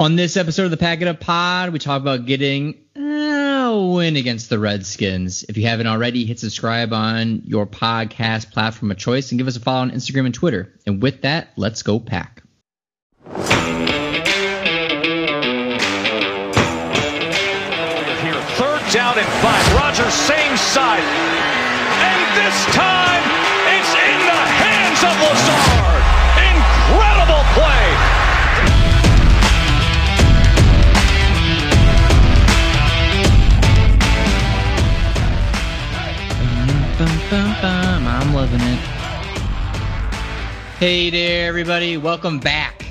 On this episode of the Pack It Up Pod, we talk about getting a win against the Redskins. If you haven't already, hit subscribe on your podcast platform of choice and give us a follow on Instagram and Twitter. And with that, let's go pack. Here, third down and five. Rodgers, same side. And this time, it's in the hands of Lazard. Bum, bum, bum. I'm loving it. Hey there, everybody. Welcome back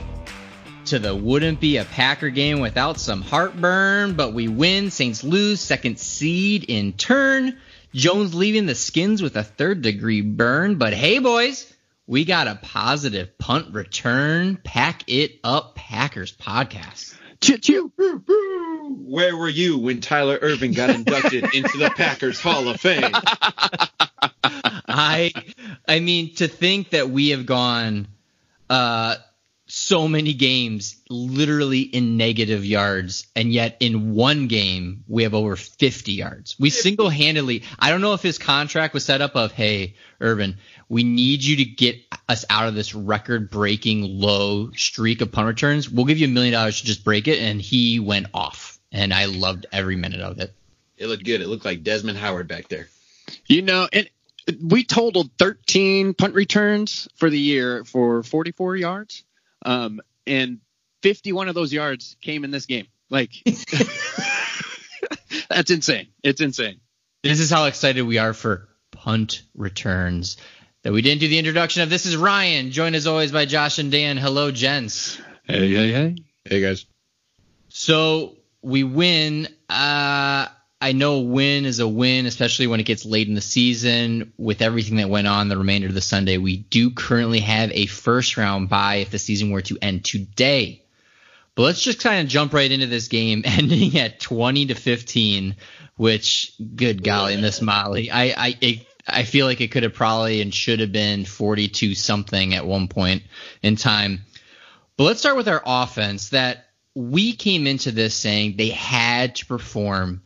to the Wouldn't Be a Packer game without some heartburn, but we win. Saints lose. Second seed in turn. Jones leaving the skins with a third degree burn. But hey, boys, we got a positive punt return. Pack it up, Packers podcast. Choo-choo. Where were you when Tyler Ervin got inducted into the Packers Hall of Fame? I I mean to think that we have gone uh so many games literally in negative yards and yet in one game we have over 50 yards. We single-handedly I don't know if his contract was set up of hey Ervin, we need you to get us out of this record-breaking low streak of punt returns. We'll give you a million dollars to just break it and he went off and I loved every minute of it. It looked good. It looked like Desmond Howard back there. You know, and we totaled 13 punt returns for the year for 44 yards, um, and 51 of those yards came in this game. Like, that's insane. It's insane. This is how excited we are for punt returns. That we didn't do the introduction of. This is Ryan, joined as always by Josh and Dan. Hello, gents. Hey, hey, hey. Hey guys. So we win. Uh, I know a win is a win, especially when it gets late in the season. With everything that went on the remainder of the Sunday, we do currently have a first round bye if the season were to end today. But let's just kind of jump right into this game, ending at 20 to 15. Which, good golly, Miss Molly, I I I- I feel like it could have probably and should have been 42 something at one point in time. But let's start with our offense. That we came into this saying they had to perform,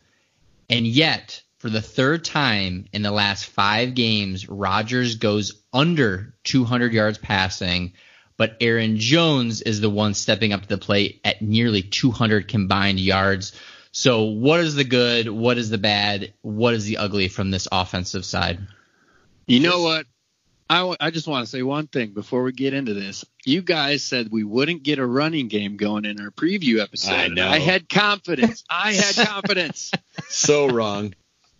and yet for the third time in the last five games, Rodgers goes under 200 yards passing, but Aaron Jones is the one stepping up to the plate at nearly 200 combined yards. So, what is the good? What is the bad? What is the ugly from this offensive side? You know what? I, w- I just want to say one thing before we get into this. You guys said we wouldn't get a running game going in our preview episode. I know. I had confidence. I had confidence. So wrong.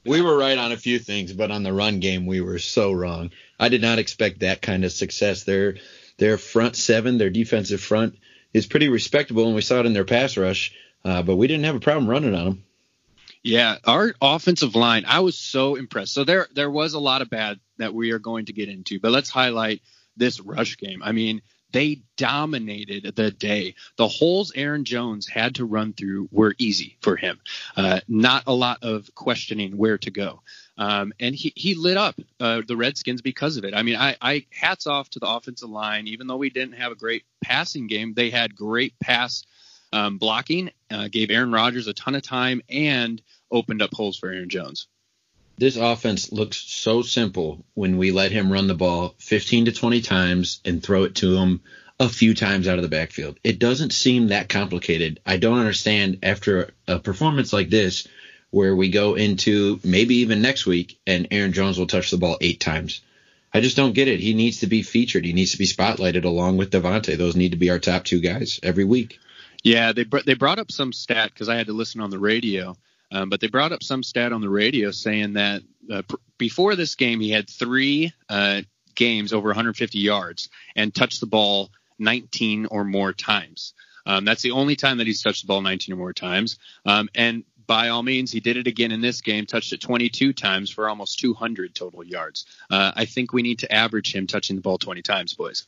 We were right on a few things, but on the run game we were so wrong. I did not expect that kind of success. Their their front seven, their defensive front is pretty respectable, and we saw it in their pass rush. Uh, but we didn't have a problem running on them. Yeah, our offensive line, I was so impressed. So there there was a lot of bad that we are going to get into, but let's highlight this rush game. I mean, they dominated the day. The holes Aaron Jones had to run through were easy for him. Uh, not a lot of questioning where to go. Um, and he, he lit up uh, the Redskins because of it. I mean, I, I hats off to the offensive line. Even though we didn't have a great passing game, they had great pass um, blocking, uh, gave Aaron Rodgers a ton of time, and opened up holes for Aaron Jones. This offense looks so simple when we let him run the ball 15 to 20 times and throw it to him a few times out of the backfield. It doesn't seem that complicated. I don't understand after a performance like this where we go into maybe even next week and Aaron Jones will touch the ball eight times. I just don't get it. He needs to be featured. He needs to be spotlighted along with Davante. Those need to be our top two guys every week. Yeah, they br- they brought up some stat because I had to listen on the radio, um, but they brought up some stat on the radio saying that uh, pr- before this game he had three uh, games over 150 yards and touched the ball 19 or more times. Um, that's the only time that he's touched the ball 19 or more times. Um, and by all means, he did it again in this game, touched it 22 times for almost 200 total yards. Uh, I think we need to average him touching the ball 20 times, boys.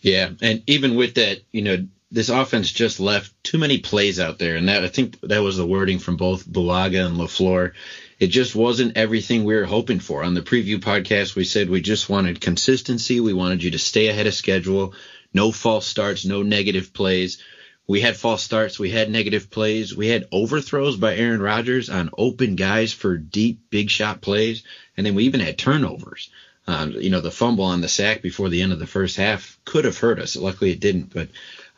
Yeah, and even with that, you know, this offense just left too many plays out there, and that I think that was the wording from both Bulaga and Lafleur. It just wasn't everything we were hoping for. On the preview podcast, we said we just wanted consistency. We wanted you to stay ahead of schedule, no false starts, no negative plays. we had false starts, we had negative plays, we had overthrows by Aaron Rodgers on open guys for deep, big shot plays, and then we even had turnovers. Um, you know, the fumble on the sack before the end of the first half could have hurt us. Luckily, it didn't, but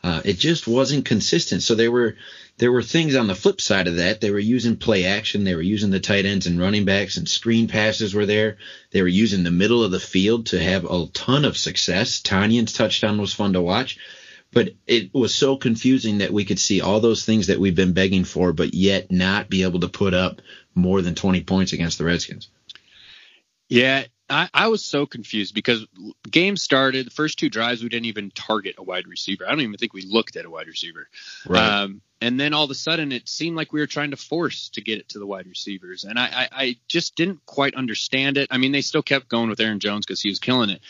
uh, it just wasn't consistent. So there were there were things on the flip side of that. They were using play action. They were using the tight ends and running backs, and screen passes were there. They were using the middle of the field to have a ton of success. Tonyan's touchdown was fun to watch, but it was so confusing that we could see all those things that we've been begging for, but yet not be able to put up more than 20 points against the Redskins. Yeah, I, I, was so confused because game started the first two drives we didn't even target a wide receiver. I don't even think we looked at a wide receiver. Right. Um, and then all of a sudden it seemed like we were trying to force to get it to the wide receivers, and I, I, I just didn't quite understand it. I mean, they still kept going with Aaron Jones because he was killing it,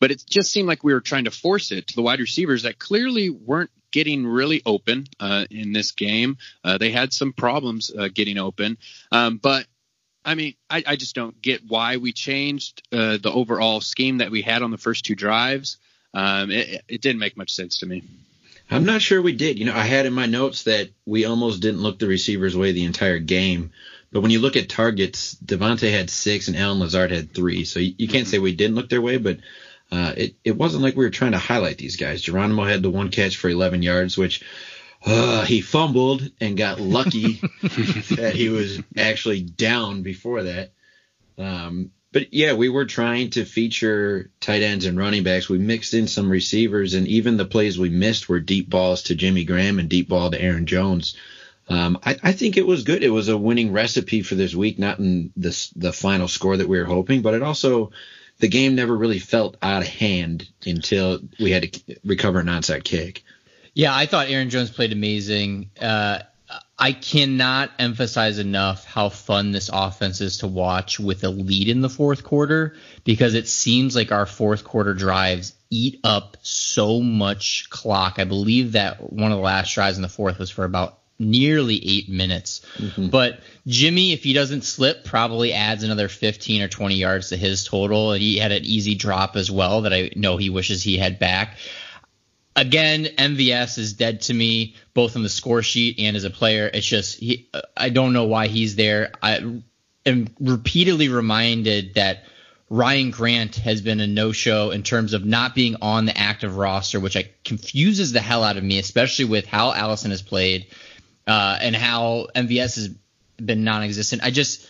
but it just seemed like we were trying to force it to the wide receivers that clearly weren't getting really open uh, in this game. Uh, they had some problems uh, getting open, um, but I mean, I, I just don't get why we changed uh, the overall scheme that we had on the first two drives. Um, it, it didn't make much sense to me. I'm not sure we did. You know, I had in my notes that we almost didn't look the receivers' way the entire game. But when you look at targets, Davante had six and Allen Lazard had three. So you, you can't mm-hmm. say we didn't look their way, but uh, it, it wasn't like we were trying to highlight these guys. Geronimo had the one catch for 11 yards, which uh, he fumbled and got lucky that he was actually down before that. Um, but yeah, we were trying to feature tight ends and running backs. We mixed in some receivers, and even the plays we missed were deep balls to Jimmy Graham and deep ball to Aaron Jones. Um, I, I, think it was good. It was a winning recipe for this week, not in the the final score that we were hoping, but it also the game never really felt out of hand until we had to recover an onside kick. Yeah, I thought Aaron Jones played amazing. Uh, I cannot emphasize enough how fun this offense is to watch with a lead in the fourth quarter because it seems like our fourth quarter drives eat up so much clock. I believe that one of the last drives in the fourth was for about nearly eight minutes. Mm-hmm. But Jimmy, if he doesn't slip, probably adds another 15 or 20 yards to his total. He had an easy drop as well that I know he wishes he had back again, MVS is dead to me, both on the score sheet and as a player. It's just he, I don't know why he's there. I am repeatedly reminded that Ryan Grant has been a no-show in terms of not being on the active roster, which I, confuses the hell out of me, especially with how Allison has played uh, and how MVS has been non-existent. I just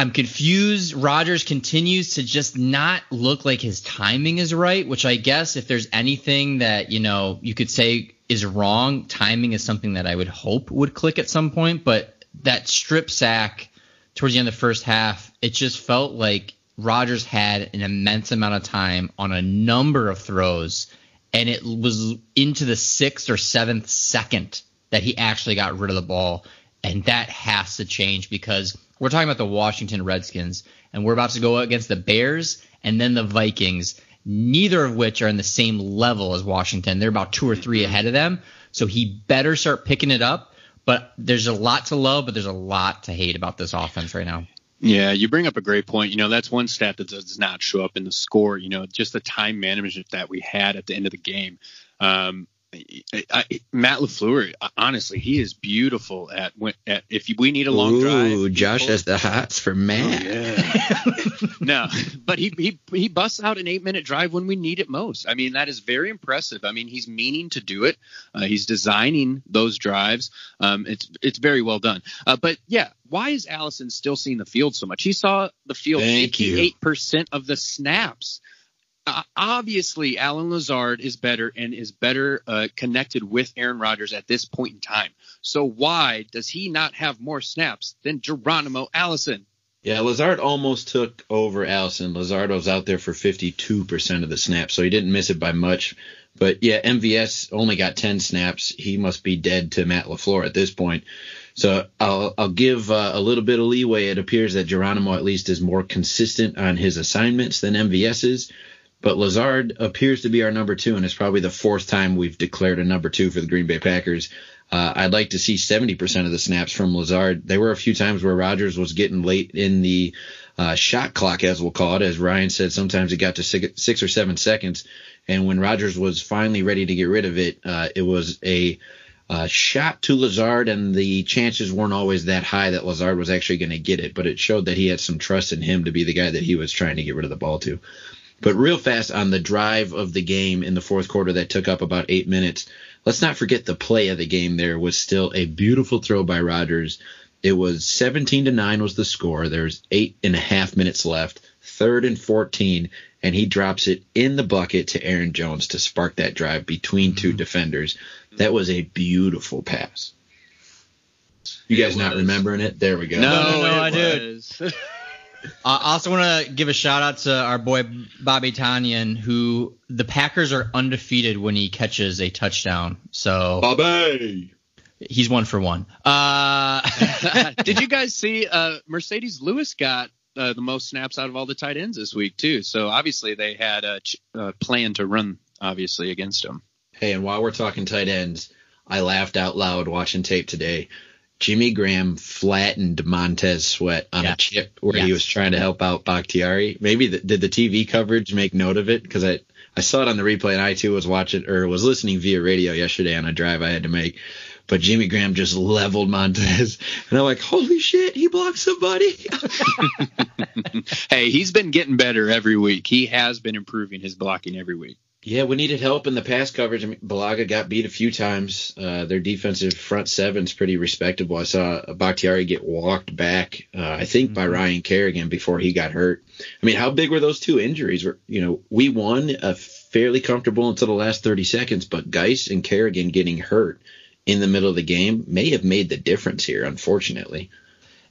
I'm confused. Rodgers continues to just not look like his timing is right, which I guess if there's anything that, you know, you could say is wrong, timing is something that I would hope would click at some point. But that strip sack towards the end of the first half, it just felt like Rodgers had an immense amount of time on a number of throws, and it was into the sixth or seventh second that he actually got rid of the ball. And that has to change because – we're talking about the Washington Redskins, and we're about to go against the Bears and then the Vikings, neither of which are in the same level as Washington. They're about two or three ahead of them. So he better start picking it up. But there's a lot to love, but there's a lot to hate about this offense right now. Yeah, you bring up a great point. You know, that's one stat that does not show up in the score. You know, just the time management that we had at the end of the game. Um, I, I, Matt LaFleur, honestly, he is beautiful at, at if we need a long Ooh, drive. Ooh, Josh has the hots for Matt. Oh, yeah. no, but he, he he busts out an eight minute drive when we need it most. I mean, that is very impressive. I mean, he's meaning to do it. Uh, he's designing those drives. Um, it's it's very well done. Uh, but yeah, why is Allison still seeing the field so much? He saw the field fifty eight percent of the snaps obviously Allen Lazard is better and is better uh, connected with Aaron Rodgers at this point in time. So why does he not have more snaps than Geronimo Allison? Yeah, Lazard almost took over Allison. Lazard was out there for 52% of the snaps, so he didn't miss it by much. But yeah, MVS only got 10 snaps. He must be dead to Matt LaFleur at this point. So I'll, I'll give uh, a little bit of leeway. It appears that Geronimo at least is more consistent on his assignments than MVS is. But Lazard appears to be our number two, and it's probably the fourth time we've declared a number two for the Green Bay Packers. Uh, I'd like to see 70% of the snaps from Lazard. There were a few times where Rodgers was getting late in the uh, shot clock, as we'll call it. As Ryan said, sometimes it got to six, six or seven seconds, And when Rodgers was finally ready to get rid of it, uh, it was a uh, shot to Lazard, and the chances weren't always that high that Lazard was actually going to get it, but it showed that he had some trust in him to be the guy that he was trying to get rid of the ball to. But real fast on the drive of the game in the fourth quarter that took up about eight minutes, let's not forget the play of the game there was still a beautiful throw by Rodgers. It was 17 to 9 was the score. There's eight and a half minutes left, third and 14, and he drops it in the bucket to Aaron Jones to spark that drive between 2 mm-hmm. defenders. That was a beautiful pass. You guys not remembering it? There we go. No, no, no I did. I also want to give a shout out to our boy Bobby Tonyan, who the Packers are undefeated when he catches a touchdown. So Bobby, he's one for one. Uh, did you guys see uh, Marcedes Lewis got uh, the most snaps out of all the tight ends this week too? So obviously they had a, ch- a plan to run obviously against him. Hey, and while we're talking tight ends, I laughed out loud watching tape today. Jimmy Graham flattened Montez Sweat on yeah. a chip where yes. he was trying to help out Bakhtiari. Maybe the, did the TV coverage make note of it? Because I I saw it on the replay and I too was watching or was listening via radio yesterday on a drive I had to make. But Jimmy Graham just leveled Montez, and I'm like, "Holy shit, he blocked somebody!" hey, he's been getting better every week. He has been improving his blocking every week. Yeah, we needed help in the pass coverage. I mean, Bulaga got beat a few times. Uh, their defensive front seven's pretty respectable. I saw Bakhtiari get walked back, uh, I think, by mm-hmm. Ryan Kerrigan before he got hurt. I mean, how big were those two injuries? You know, we won a fairly comfortable until the last 30 seconds, but Guice and Kerrigan getting hurt in the middle of the game may have made the difference here, unfortunately.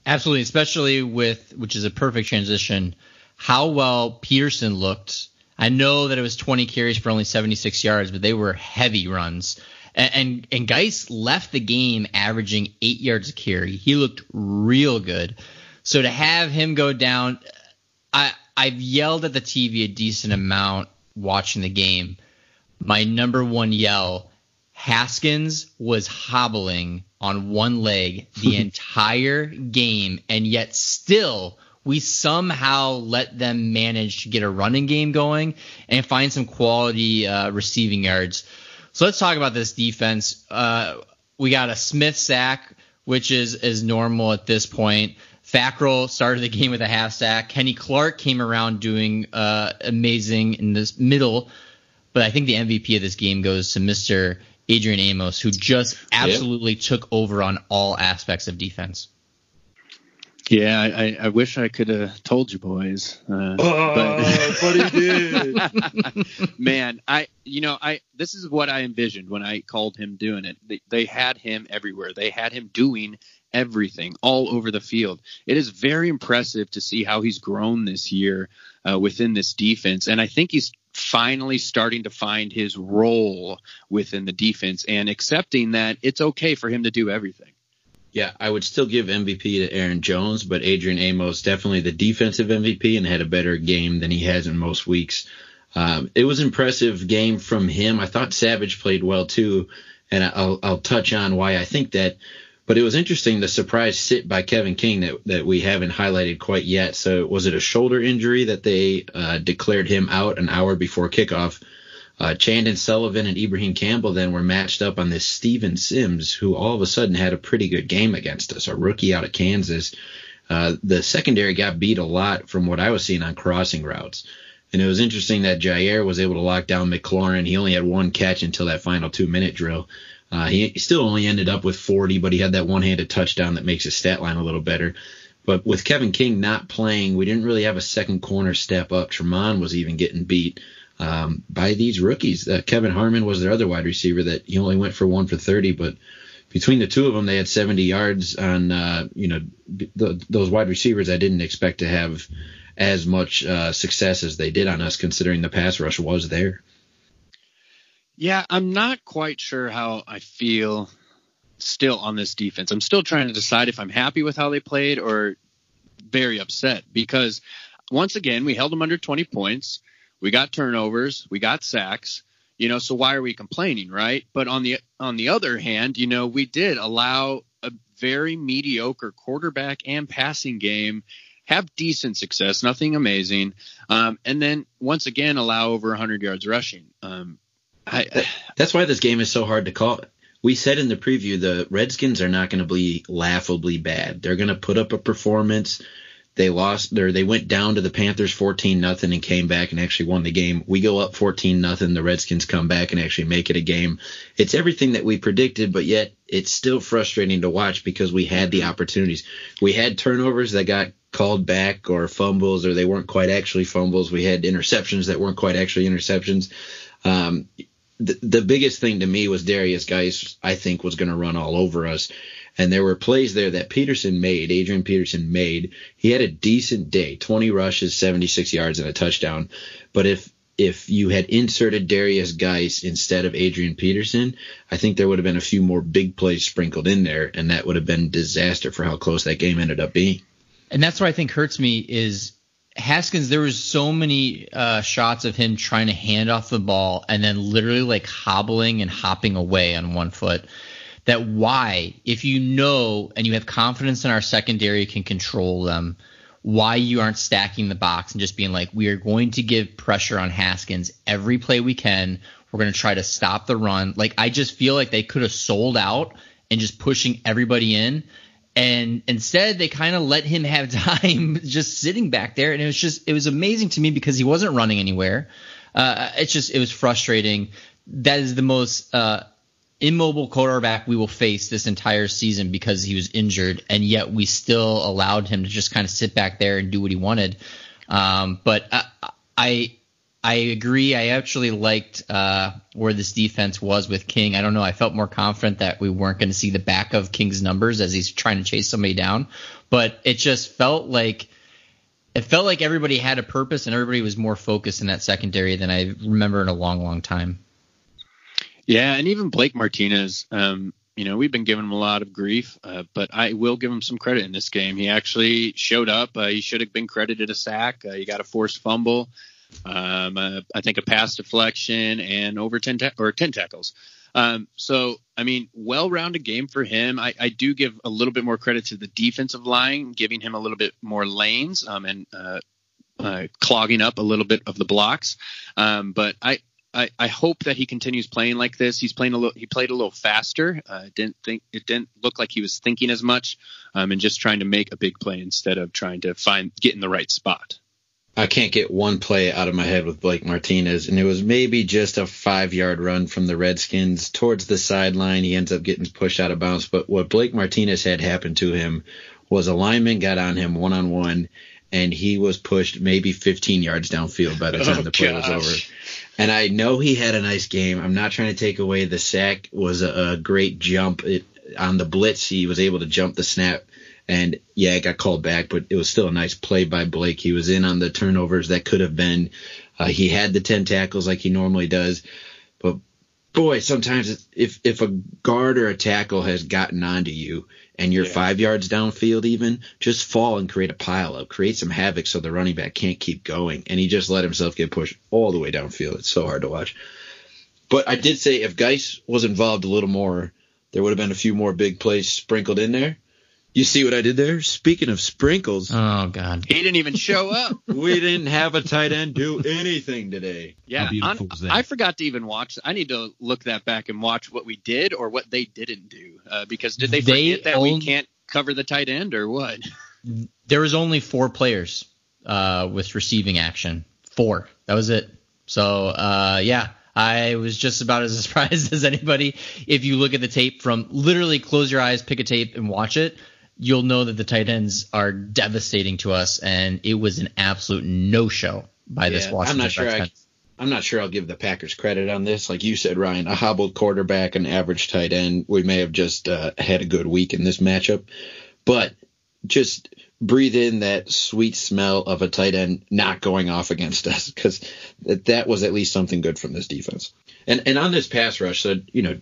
Absolutely, especially with, which is a perfect transition, how well Peterson looked – I know that it was 20 carries for only 76 yards, but they were heavy runs. And and, and Guice left the game averaging eight yards a carry. He looked real good. So to have him go down, I I've yelled at the TV a decent amount watching the game. My number one yell, Haskins was hobbling on one leg the entire game, and yet still we somehow let them manage to get a running game going and find some quality uh, receiving yards. So let's talk about this defense. Uh, we got a Smith sack, which is is normal at this point. Fackrell started the game with a half sack. Kenny Clark came around doing uh, amazing in this middle, but I think the MVP of this game goes to Mr. Adrian Amos, who just absolutely yep. took over on all aspects of defense. Yeah, I, I wish I could have told you boys. Uh, oh, but, but he did. Man, I you know I this is what I envisioned when I called him doing it. They, they had him everywhere. They had him doing everything all over the field. It is very impressive to see how he's grown this year uh, within this defense, and I think he's finally starting to find his role within the defense and accepting that it's okay for him to do everything. Yeah, I would still give MVP to Aaron Jones, but Adrian Amos definitely the defensive MVP and had a better game than he has in most weeks. Um, it was impressive game from him. I thought Savage played well too, and I'll, I'll touch on why I think that. But it was interesting the surprise sit by Kevin King that that we haven't highlighted quite yet. So was it a shoulder injury that they uh, declared him out an hour before kickoff? Uh, Chandon Sullivan and Ibraheim Campbell then were matched up on this Steven Sims, who all of a sudden had a pretty good game against us, a rookie out of Kansas. Uh, the secondary got beat a lot from what I was seeing on crossing routes. And it was interesting that Jaire was able to lock down McLaurin. He only had one catch until that final two minute drill. Uh, he still only ended up with 40, but he had that one handed touchdown that makes his stat line a little better. But with Kevin King not playing, we didn't really have a second corner step up. Tramon was even getting beat um, by these rookies. Uh, Kevin Harmon was their other wide receiver that he only went for one for 30, but between the two of them, they had 70 yards on, uh, you know, the, those wide receivers I didn't expect to have as much uh, success as they did on us, considering the pass rush was there. Yeah, I'm not quite sure how I feel still on this defense. I'm still trying to decide if I'm happy with how they played or very upset because once again, we held them under 20 points we got turnovers, we got sacks, you know, so why are we complaining, right? But on the on the other hand, you know, we did allow a very mediocre quarterback and passing game have decent success, nothing amazing, um, and then once again allow over 100 yards rushing. Um, I, that's why this game is so hard to call. We said in the preview the Redskins are not going to be laughably bad. They're going to put up a performance. They lost or they went down to the Panthers 14 nothing and came back and actually won the game. We go up 14 nothing. The Redskins come back and actually make it a game. It's everything that we predicted, but yet it's still frustrating to watch because we had the opportunities. We had turnovers that got called back or fumbles or they weren't quite actually fumbles. We had interceptions that weren't quite actually interceptions. Um, the, the biggest thing to me was Derrius Guice, I think, was going to run all over us. And there were plays there that Peterson made, Adrian Peterson made. He had a decent day, 20 rushes, 76 yards, and a touchdown. But if if you had inserted Derrius Guice instead of Adrian Peterson, I think there would have been a few more big plays sprinkled in there, and that would have been disaster for how close that game ended up being. And that's what I think hurts me is Haskins, there was so many uh, shots of him trying to hand off the ball and then literally like hobbling and hopping away on one foot. That why, if you know and you have confidence in our secondary can control them, why you aren't stacking the box and just being like, we are going to give pressure on Haskins every play we can. We're going to try to stop the run. Like I just feel like they could have sold out and just pushing everybody in and instead they kind of let him have time just sitting back there and it was just it was amazing to me because he wasn't running anywhere uh, it's just it was frustrating that is the most uh, immobile quarterback we will face this entire season because he was injured and yet we still allowed him to just kind of sit back there and do what he wanted um, but I, I I agree. I actually liked uh, where this defense was with King. I don't know. I felt more confident that we weren't going to see the back of King's numbers as he's trying to chase somebody down. But it just felt like it felt like everybody had a purpose and everybody was more focused in that secondary than I remember in a long, long time. Yeah, and even Blake Martinez. Um, you know, we've been giving him a lot of grief, uh, but I will give him some credit in this game. He actually showed up. Uh, he should have been credited a sack. Uh, he got a forced fumble um, uh, I think a pass deflection and over 10 ta- or 10 tackles. Um, so, I mean, well-rounded game for him. I, I, do give a little bit more credit to the defensive line, giving him a little bit more lanes um, and uh, uh, clogging up a little bit of the blocks. Um, but I, I, I, hope that he continues playing like this. He's playing a little. He played a little faster. Uh, didn't think it didn't look like he was thinking as much, um, and just trying to make a big play instead of trying to find get in the right spot. I can't get one play out of my head with Blake Martinez, and it was maybe just a five yard run from the Redskins towards the sideline. He ends up getting pushed out of bounds. But what Blake Martinez had happen to him was a lineman got on him one on one, and he was pushed maybe 15 yards downfield by the time oh, the play gosh. was over. And I know he had a nice game. I'm not trying to take away the sack was a, a great jump it, on the blitz. He was able to jump the snap and yeah, it got called back, but it was still a nice play by Blake. He was in on the turnovers that could have been. Uh, he had the 10 tackles like he normally does. Boy, sometimes if, if a guard or a tackle has gotten onto you and you're yeah. five yards downfield, even just fall and create a pile up, create some havoc so the running back can't keep going. And he just let himself get pushed all the way downfield. It's so hard to watch. But I did say if Guice was involved a little more, there would have been a few more big plays sprinkled in there. You see what I did there? Speaking of sprinkles. Oh God. He didn't even show up. we didn't have a tight end do anything today. Yeah. On, I forgot to even watch. I need to look that back and watch what we did or what they didn't do. Uh, because did they forget they that we can't cover the tight end or what? There was only four players uh, with receiving action. Four. That was it. So uh, yeah. I was just about as surprised as anybody. If you look at the tape from literally close your eyes, pick a tape, and watch it, you'll know that the tight ends are devastating to us, and it was an absolute no-show by yeah, this Washington. I'm not sure. I, I'm not sure I'll give the Packers credit on this. Like you said, Ryan, a hobbled quarterback, an average tight end. We may have just uh, had a good week in this matchup, but just breathe in that sweet smell of a tight end not going off against us because that, that was at least something good from this defense. And and on this pass rush, so you know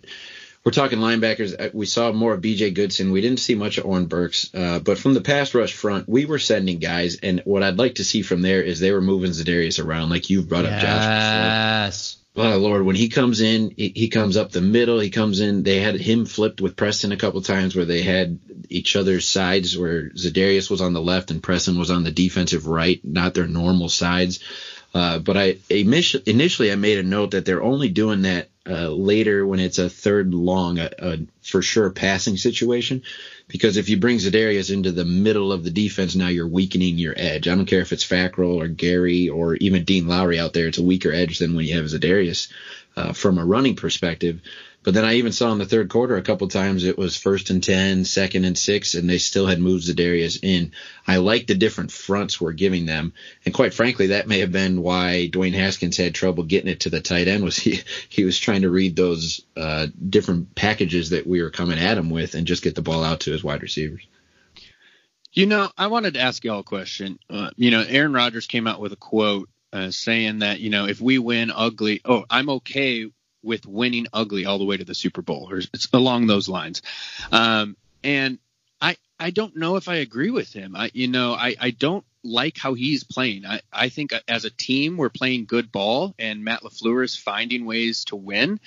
we're talking linebackers. Uh, we saw more of B.J. Goodson. We didn't see much of Oren Burks, uh, but from the pass rush front, we were sending guys. And what I'd like to see from there is they were moving Za'Darius around, like you brought up. Josh. Yes. Oh Lord, when he comes in, he, he, comes up the middle. He comes in. They had him flipped with Preston a couple times where they had each other's sides, where Za'Darius was on the left and Preston was on the defensive right, not their normal sides. Uh, but I initially I made a note that they're only doing that uh, later when it's a third long, a, a, for sure passing situation. Because if you bring Za'Darius into the middle of the defense, now you're weakening your edge. I don't care if it's Fackrell or Gary or even Dean Lowry out there. It's a weaker edge than when you have Za'Darius uh, from a running perspective. But then I even saw in the third quarter a couple times it was first and 10, second and six, and they still had moved Za'Darius in. I like the different fronts we're giving them. And quite frankly, that may have been why Dwayne Haskins had trouble getting it to the tight end was he, he was trying to read those uh, different packages that we were coming at him with and just get the ball out to his wide receivers. You know, I wanted to ask y'all a question. Uh, you know, Aaron Rodgers came out with a quote uh, saying that, you know, if we win ugly, oh, I'm okay with winning ugly all the way to the Super Bowl, or it's along those lines. Um, and I I don't know if I agree with him. I you know I I don't like how he's playing. I I think as a team we're playing good ball, and Matt Lafleur is finding ways to win.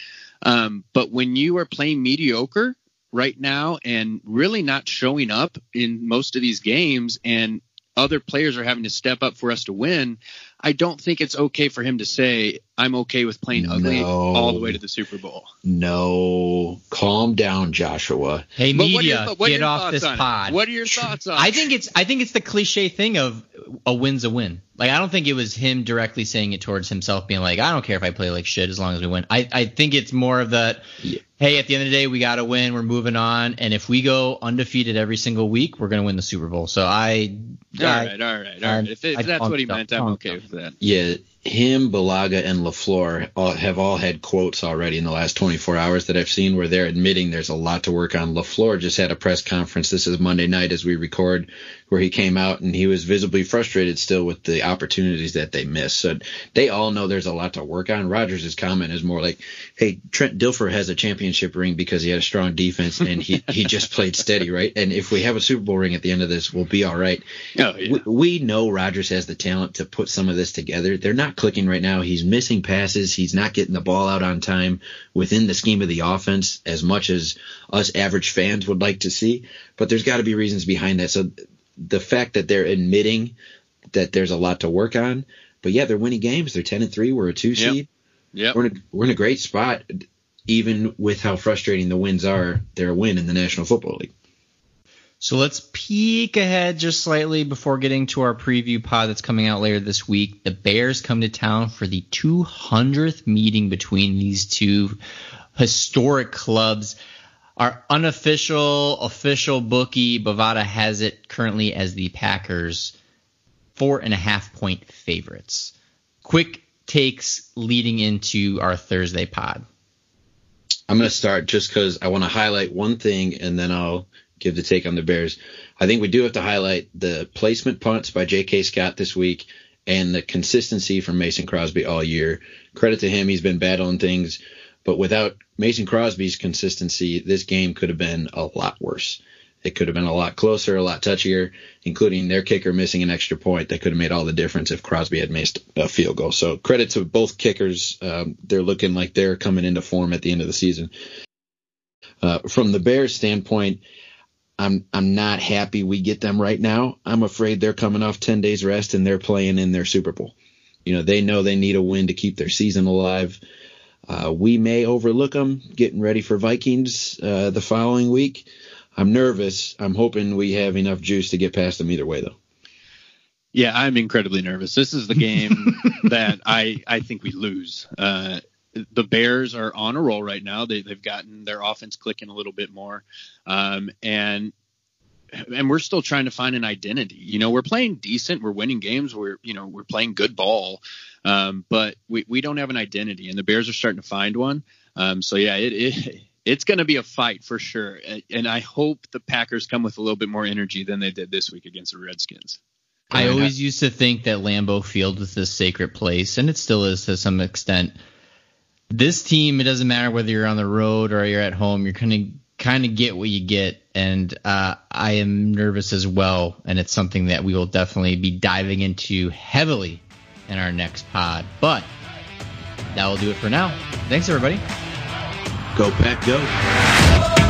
Um, but when you are playing mediocre right now and really not showing up in most of these games, and other players are having to step up for us to win, I don't think it's okay for him to say, I'm okay with playing ugly no, all the way to the Super Bowl. No. Calm down, Joshua. Hey, media, what what get off this pod. What are your thoughts on I think it's I think it's the cliche thing of a win's a win. Like I don't think it was him directly saying it towards himself, being like, I don't care if I play like shit as long as we win. I, I think it's more of that yeah. hey, at the end of the day, we gotta win, we're moving on. And if we go undefeated every single week, we're gonna win the Super Bowl. So I All I, right, all right, all right. If, if that's what he meant, I'm okay with that. Yeah, him, Bulaga, and Lafleur all, have all had quotes already in the last 24 hours that I've seen where they're admitting there's a lot to work on. Lafleur just had a press conference. This is Monday night as we record, where he came out and he was visibly frustrated still with the opportunities that they missed. So they all know there's a lot to work on. Rodgers' comment is more like, "Hey, Trent Dilfer has a championship ring because he had a strong defense and he he just played steady, right? And if we have a Super Bowl ring at the end of this, we'll be all right." Oh, yeah. we, we know Rodgers has the talent to put some of this together. They're not clicking right now. He's missing passes. He's not getting the ball out on time within the scheme of the offense as much as us average fans would like to see. But there's got to be reasons behind that. So the fact that they're admitting that there's a lot to work on, but yeah, they're winning games. They're 10 and 3. We're a two seed. Yeah. We're, in a, we're in a great spot. Even with how frustrating the wins are, they're a win in the National Football League. So let's peek ahead just slightly before getting to our preview pod that's coming out later this week. The Bears come to town for the 200th meeting between these two historic clubs. Our unofficial, official bookie, Bovada, has it currently as the Packers four and a half point favorites. Quick takes leading into our Thursday pod. I'm going to start just because I want to highlight one thing and then I'll give the take on the Bears. I think we do have to highlight the placement punts by J.K. Scott this week and the consistency from Mason Crosby all year. Credit to him, he's been battling things, but without Mason Crosby's consistency, this game could have been a lot worse. It could have been a lot closer, a lot touchier, including their kicker missing an extra point that could have made all the difference if Crosby had missed a field goal. So credit to both kickers. Um, they're looking like they're coming into form at the end of the season. Uh, from the Bears standpoint, I'm I'm not happy we get them right now. I'm afraid they're coming off 10 days rest and they're playing in their Super Bowl. You know, they know they need a win to keep their season alive. Uh, we may overlook them getting ready for Vikings uh, the following week. I'm nervous. I'm hoping we have enough juice to get past them either way, though. Yeah, I'm incredibly nervous. This is the game that I I think we lose. Uh, the Bears are on a roll right now. They, have gotten their offense clicking a little bit more, um, and and we're still trying to find an identity. You know, we're playing decent, we're winning games, we're you know we're playing good ball, um, but we we don't have an identity, and the Bears are starting to find one. Um, so yeah, it, it it's going to be a fight for sure, and I hope the Packers come with a little bit more energy than they did this week against the Redskins. I always used to think that Lambeau Field was this sacred place, and it still is to some extent this team, it doesn't matter whether you're on the road or you're at home, you're gonna kind of get what you get, and uh, I am nervous as well, and it's something that we will definitely be diving into heavily in our next pod. But that will do it for now. Thanks, everybody. Go Pack, go.